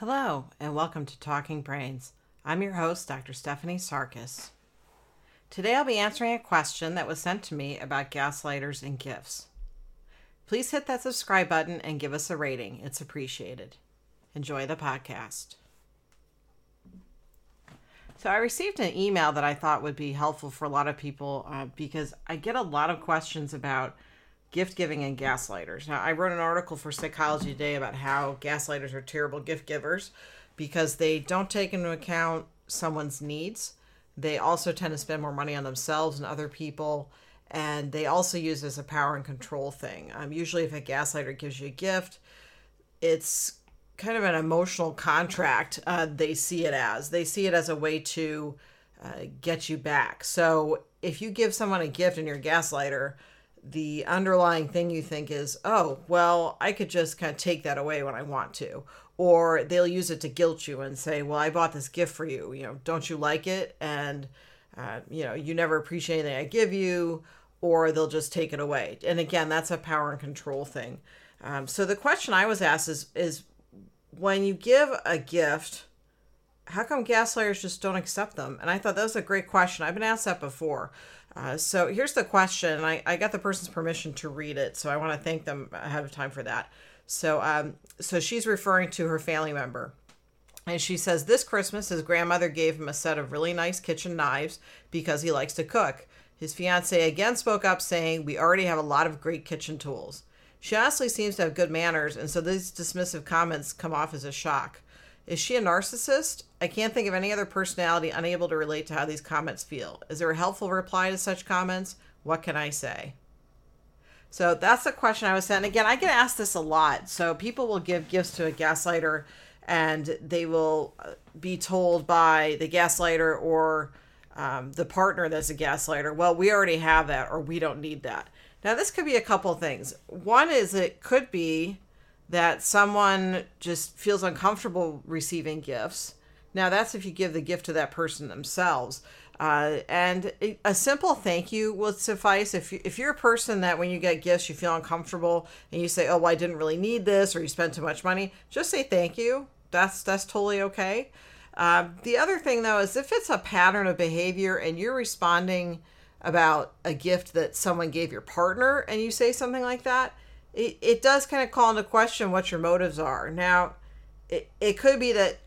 Hello, and welcome to Talking Brains. I'm your host, Dr. Stephanie Sarkis. Today I'll be answering a question that was sent to me about gaslighters and gifts. Please hit that subscribe button and give us a rating, it's appreciated. Enjoy the podcast. So, I received an email that I thought would be helpful for a lot of people uh, because I get a lot of questions about gift giving and gaslighters. Now, I wrote an article for Psychology Today about how gaslighters are terrible gift givers because they don't take into account someone's needs. They also tend to spend more money on themselves and other people, and they also use it as a power and control thing. Um, usually, if a gaslighter gives you a gift, it's kind of an emotional contract uh, they see it as they see it as a way to uh, get you back so if you give someone a gift and you're a gaslighter the underlying thing you think is oh well i could just kind of take that away when i want to. Or they'll use it to guilt you and say well i bought this gift for you. You know don't you like it? And uh, you know you never appreciate anything i give you. Or they'll just take it away. And again that's a power and control thing. Um, so the question i was asked is is when you give a gift, how come gaslighters just don't accept them? And I thought that was a great question. I've been asked that before. Uh, so here's the question. I, I got the person's permission to read it, so I want to thank them ahead of time for that. So, um, so she's referring to her family member. And she says, This Christmas, his grandmother gave him a set of really nice kitchen knives because he likes to cook. His fiance again spoke up, saying, We already have a lot of great kitchen tools. She honestly seems to have good manners, and so these dismissive comments come off as a shock. Is she a narcissist? I can't think of any other personality unable to relate to how these comments feel. Is there a helpful reply to such comments? What can I say? So that's the question I was sent. Again, I get asked this a lot. So people will give gifts to a gaslighter and they will uh, be told by the gaslighter or um, the partner that's a gaslighter, well, we already have that or we don't need that. Now, this could be a couple things. One is it could be that someone just feels uncomfortable receiving gifts. Now, that's if you give the gift to that person themselves. Uh, and a simple thank you will suffice. If, you, if you're a person that when you get gifts, you feel uncomfortable and you say, oh, well, I didn't really need this, or you spent too much money, just say thank you. That's, that's totally okay. Uh, the other thing, though, is if it's a pattern of behavior and you're responding about a gift that someone gave your partner and you say something like that, it, it does kind of call into question what your motives are. Now, it, it could be that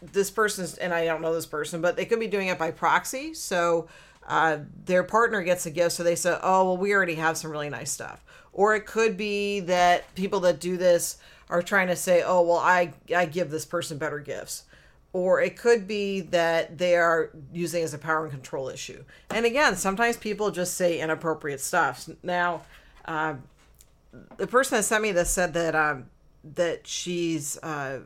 this person's, and I don't know this person, but they could be doing it by proxy. So uh, their partner gets a gift, so they say, oh, well, we already have some really nice stuff. Or it could be that people that do this are trying to say, oh, well, I, I give this person better gifts or it could be that they are using as a power and control issue. And again, sometimes people just say inappropriate stuff. Now, uh, the person that sent me this said that um, that she's uh,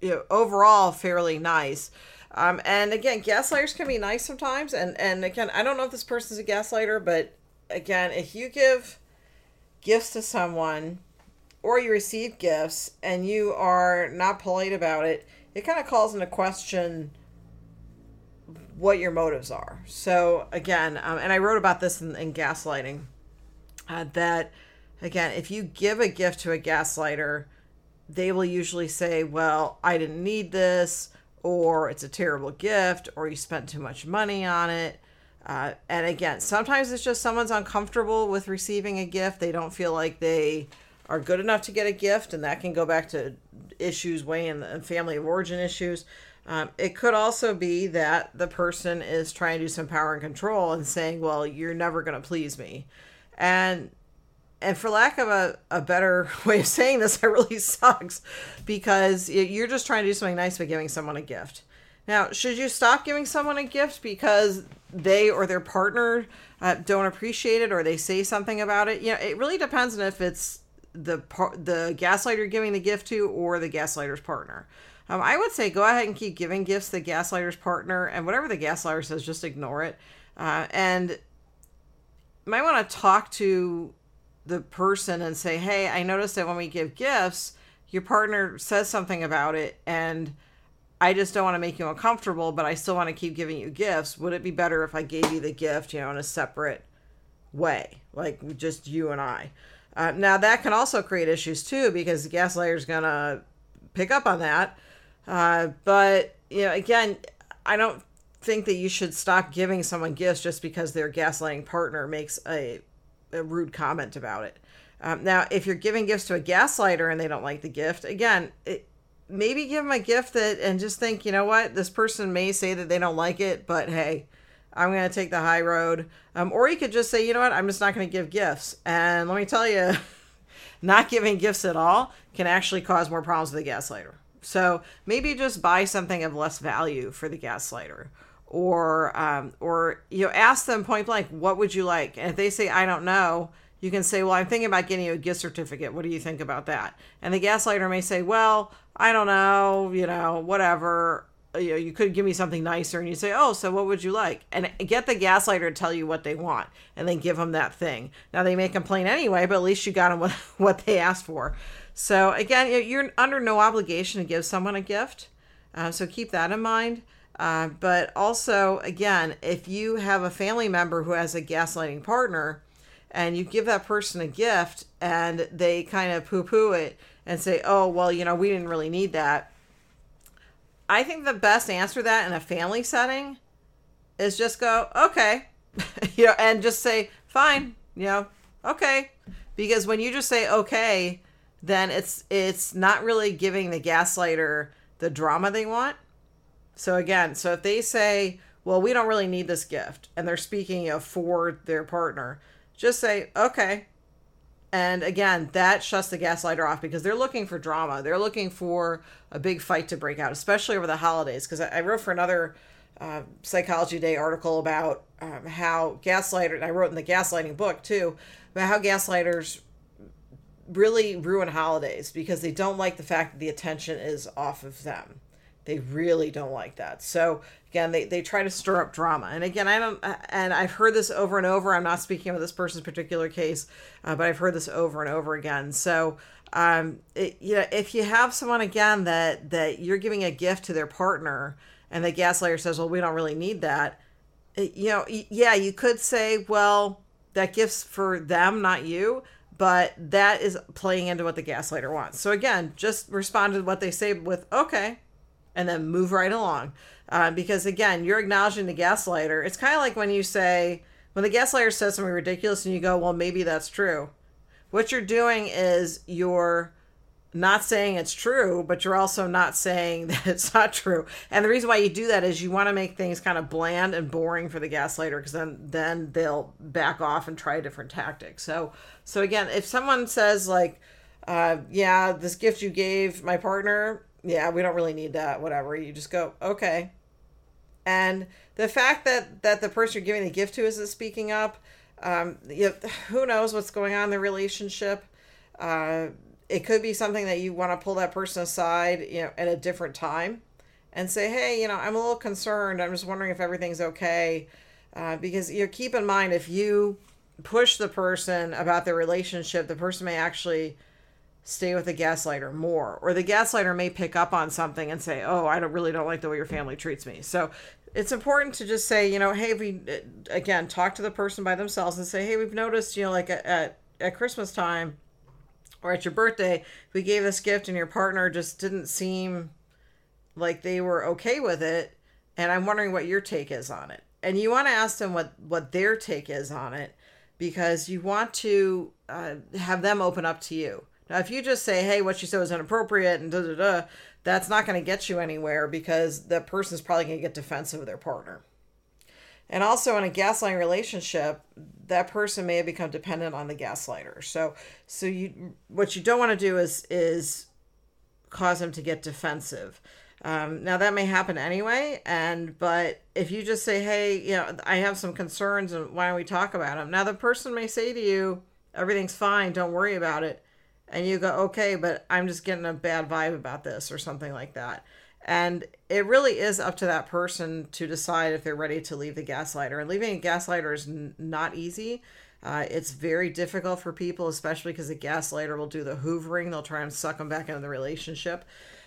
you know overall fairly nice. Um, and again, gaslighters can be nice sometimes. And and again, I don't know if this person's a gaslighter, but again, if you give gifts to someone or you receive gifts and you are not polite about it it kind of calls into question what your motives are. So again, um, and I wrote about this in, in gaslighting, uh, that again, if you give a gift to a gaslighter, they will usually say, "Well, I didn't need this," or "It's a terrible gift," or "You spent too much money on it." Uh, and again, sometimes it's just someone's uncomfortable with receiving a gift. They don't feel like they are good enough to get a gift, and that can go back to issues way in the family of origin issues. Um, it could also be that the person is trying to do some power and control and saying, "Well, you're never going to please me," and and for lack of a, a better way of saying this, it really sucks because you're just trying to do something nice by giving someone a gift. Now, should you stop giving someone a gift because they or their partner uh, don't appreciate it or they say something about it? You know, it really depends on if it's the par- the gaslighter giving the gift to or the gaslighter's partner. Um, I would say go ahead and keep giving gifts to the gaslighter's partner, and whatever the gaslighter says, just ignore it. Uh, and might want to talk to the person and say, "Hey, I noticed that when we give gifts, your partner says something about it, and I just don't want to make you uncomfortable, but I still want to keep giving you gifts. Would it be better if I gave you the gift, you know, in a separate way, like just you and I?" Uh, now that can also create issues too because the gaslighter is gonna pick up on that. Uh, but you know, again, I don't think that you should stop giving someone gifts just because their gaslighting partner makes a, a rude comment about it. Um, now, if you're giving gifts to a gaslighter and they don't like the gift, again, it, maybe give them a gift that and just think, you know what, this person may say that they don't like it, but hey, I'm going to take the high road. Um, or you could just say, you know what, I'm just not going to give gifts. And let me tell you, not giving gifts at all can actually cause more problems with the gaslighter. So maybe just buy something of less value for the gaslighter. Or, um, or you know, ask them point blank, what would you like? And if they say, I don't know, you can say, Well, I'm thinking about getting you a gift certificate. What do you think about that? And the gaslighter may say, Well, I don't know, you know, whatever. You, know, you could give me something nicer. And you say, Oh, so what would you like? And get the gaslighter to tell you what they want and then give them that thing. Now, they may complain anyway, but at least you got them what, what they asked for. So, again, you're under no obligation to give someone a gift. Uh, so keep that in mind. Uh, but also, again, if you have a family member who has a gaslighting partner, and you give that person a gift and they kind of poo poo it and say, oh, well, you know, we didn't really need that. I think the best answer that in a family setting is just go, okay, you know, and just say, fine, you know, okay. Because when you just say okay, then it's it's not really giving the gaslighter the drama they want. So again, so if they say, well, we don't really need this gift, and they're speaking know, for their partner, just say, okay. And again, that shuts the gaslighter off because they're looking for drama. They're looking for a big fight to break out, especially over the holidays. Because I wrote for another uh, Psychology Today article about um, how gaslighter, and I wrote in the gaslighting book too, about how gaslighters really ruin holidays because they don't like the fact that the attention is off of them. They really don't like that. So again, they, they try to stir up drama. And again, I don't, and I've heard this over and over. I'm not speaking about this person's particular case, uh, but I've heard this over and over again. So, um, it, you know, if you have someone again that that you're giving a gift to their partner, and the gaslighter says, "Well, we don't really need that," it, you know, yeah, you could say, "Well, that gift's for them, not you." But that is playing into what the gaslighter wants. So again, just respond to what they say with "Okay," and then move right along. Uh, because again, you're acknowledging the gaslighter. It's kind of like when you say, when the gaslighter says something ridiculous and you go, well, maybe that's true. What you're doing is you're not saying it's true, but you're also not saying that it's not true. And the reason why you do that is you want to make things kind of bland and boring for the gaslighter because then then they'll back off and try a different tactic. So so again, if someone says like, uh, yeah, this gift you gave my partner, yeah, we don't really need that, whatever. You just go, okay. And the fact that that the person you're giving the gift to isn't speaking up, um, you who knows what's going on in the relationship. Uh, it could be something that you want to pull that person aside, you know, at a different time and say, hey, you know, I'm a little concerned. I'm just wondering if everything's okay. Uh, because you know, keep in mind, if you push the person about their relationship, the person may actually stay with the gaslighter more or the gaslighter may pick up on something and say oh i don't really don't like the way your family treats me. So it's important to just say you know hey we uh, again talk to the person by themselves and say hey we've noticed you know like at at christmas time or at your birthday we gave this gift and your partner just didn't seem like they were okay with it and i'm wondering what your take is on it and you want to ask them what what their take is on it because you want to uh, have them open up to you now, if you just say, hey, what you said was inappropriate and da da da, that's not going to get you anywhere because the person's probably going to get defensive of their partner. And also in a gaslighting relationship, that person may have become dependent on the gaslighter. So so you what you don't want to do is is cause them to get defensive. Um, now that may happen anyway, and but if you just say, "Hey, you know, I have some concerns, and why don't we talk about them?" Now the person may say to you, "Everything's fine, don't worry about it," and you go, okay, but I'm just getting a bad vibe about this or something like that. And it really is up to that person to decide if they're ready to leave the gaslighter. And leaving a gaslighter is n- not easy. Uh, it's very difficult for people, especially because the gaslighter will do the hoovering. They'll try and suck them back into the relationship.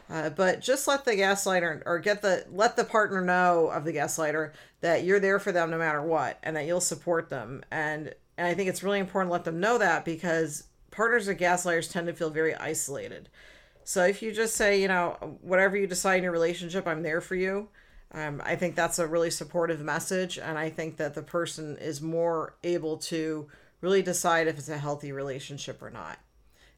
Uh, but just let the gaslighter or get the let the partner know of the gaslighter that you're there for them no matter what, and that you'll support them. And and I think it's really important to let them know that because partners of gaslighters tend to feel very isolated. So if you just say, you know, whatever you decide in your relationship, I'm there for you. Um, I think that's a really supportive message, and I think that the person is more able to really decide if it's a healthy relationship or not.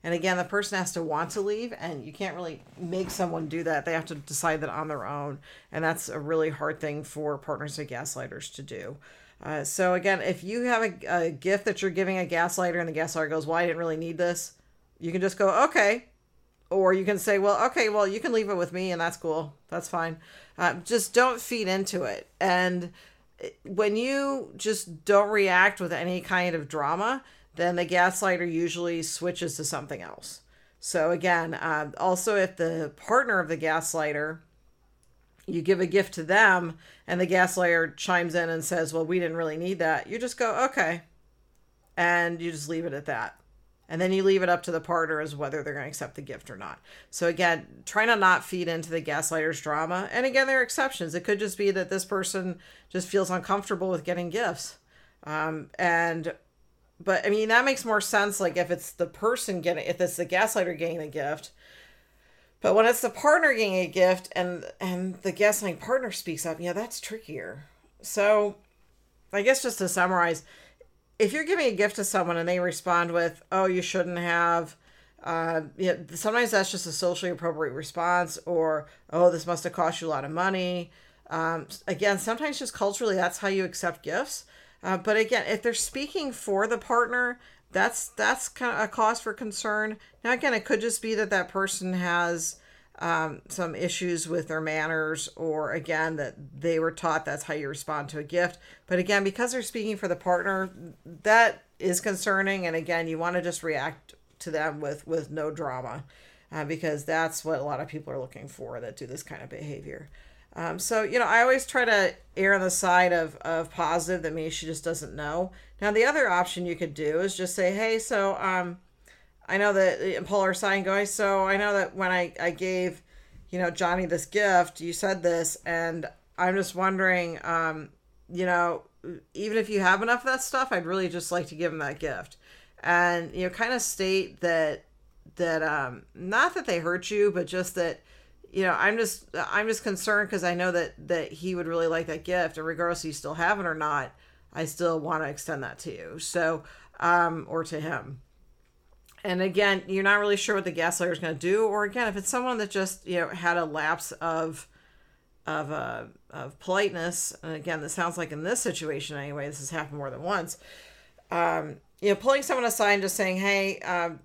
And again, the person has to want to leave, and you can't really make someone do that. They have to decide that on their own, and that's a really hard thing for partners and gaslighters to do. Uh, so again, if you have a, a gift that you're giving a gaslighter, and the gaslighter goes, "Well, I didn't really need this," you can just go, "Okay," or you can say, well, okay, well, you can leave it with me and that's cool. That's fine. Uh, just don't feed into it. And when you just don't react with any kind of drama, then the gaslighter usually switches to something else. So, again, uh, also if the partner of the gaslighter, you give a gift to them and the gaslighter chimes in and says, well, we didn't really need that, you just go, okay. And you just leave it at that and then you leave it up to the partner as whether they're going to accept the gift or not. So again, try to not feed into the gaslighter's drama. And again, there are exceptions. It could just be that this person just feels uncomfortable with getting gifts, um, and but I mean that makes more sense. Like if it's the person getting, if it's the gaslighter getting the gift. But when it's the partner getting a gift and and the gaslighting partner speaks up, yeah, that's trickier. So, I guess just to summarize, if you're giving a gift to someone and they respond with, "Oh, you shouldn't have," uh, yeah, sometimes that's just a socially appropriate response, or "Oh, this must have cost you a lot of money." Um, again, sometimes just culturally, that's how you accept gifts. Uh, but again, if they're speaking for the partner, that's that's kind of a cause for concern. Now, again, it could just be that that person has um, some issues with their manners, or again, that they were taught that's how you respond to a gift. But again, because they're speaking for the partner, that is concerning. And again, you want to just react to them with with no drama, uh, because that's what a lot of people are looking for that do this kind of behavior. Um, so you know, I always try to err on the side of of positive. That means she just doesn't know. Now, the other option you could do is just say, "Hey, so um." I know that Polar Sign Guys, so I know that when I, I gave, you know, Johnny this gift, you said this, and I'm just wondering, um, you know, even if you have enough of that stuff, I'd really just like to give him that gift. And, you know, kind of state that, that, um, not that they hurt you, but just that, you know, I'm just, I'm just concerned because I know that, that he would really like that gift. And regardless if you still have it or not, I still want to extend that to you. So, um, or to him and again, you're not really sure what the gaslighter is going to do, or again, if it's someone that just you know had a lapse of of uh, of politeness, and again, this sounds like in this situation anyway, this has happened more than once. Um, you know, pulling someone aside and just saying, "Hey, um,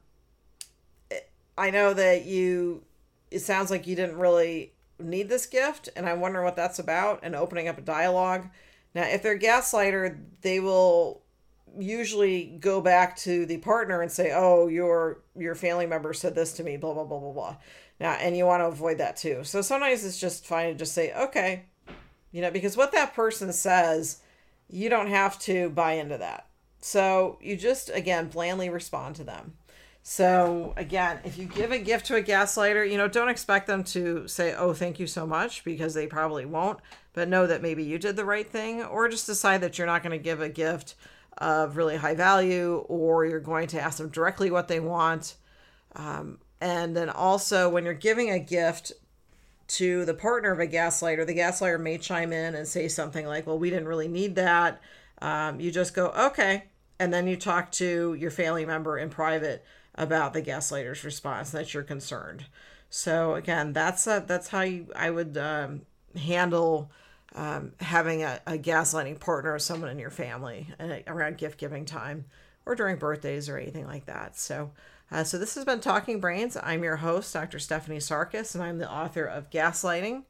I know that you. It sounds like you didn't really need this gift, and I wonder what that's about." And opening up a dialogue. Now, if they're gaslighter, they will usually go back to the partner and say, "Oh, your your family member said this to me," blah blah blah blah blah. Now, and you want to avoid that too. So sometimes it's just fine to just say, "Okay," you know, because what that person says, you don't have to buy into that. So you just again blandly respond to them. So again, if you give a gift to a gaslighter, you know, don't expect them to say, "Oh, thank you so much," because they probably won't. But know that maybe you did the right thing, or just decide that you're not going to give a gift of really high value, or you're going to ask them directly what they want. Um, and then also, when you're giving a gift to the partner of a gaslighter, the gaslighter may chime in and say something like, Well, we didn't really need that. Um, you just go, Okay. And then you talk to your family member in private about the gaslighter's response that you're concerned. So again, that's a, that's how you, I would um, handle um, having a, a gaslighting partner or someone in your family uh, around gift giving time or during birthdays or anything like that. So, uh, so this has been Talking Brains. I'm your host, Dr. Stephanie Sarkis, and I'm the author of Gaslighting,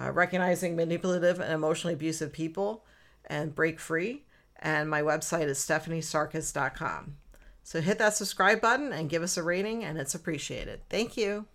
uh, Recognizing Manipulative and Emotionally Abusive People and Break Free. And my website is stephaniesarkis.com. So hit that subscribe button and give us a rating, and it's appreciated. Thank you.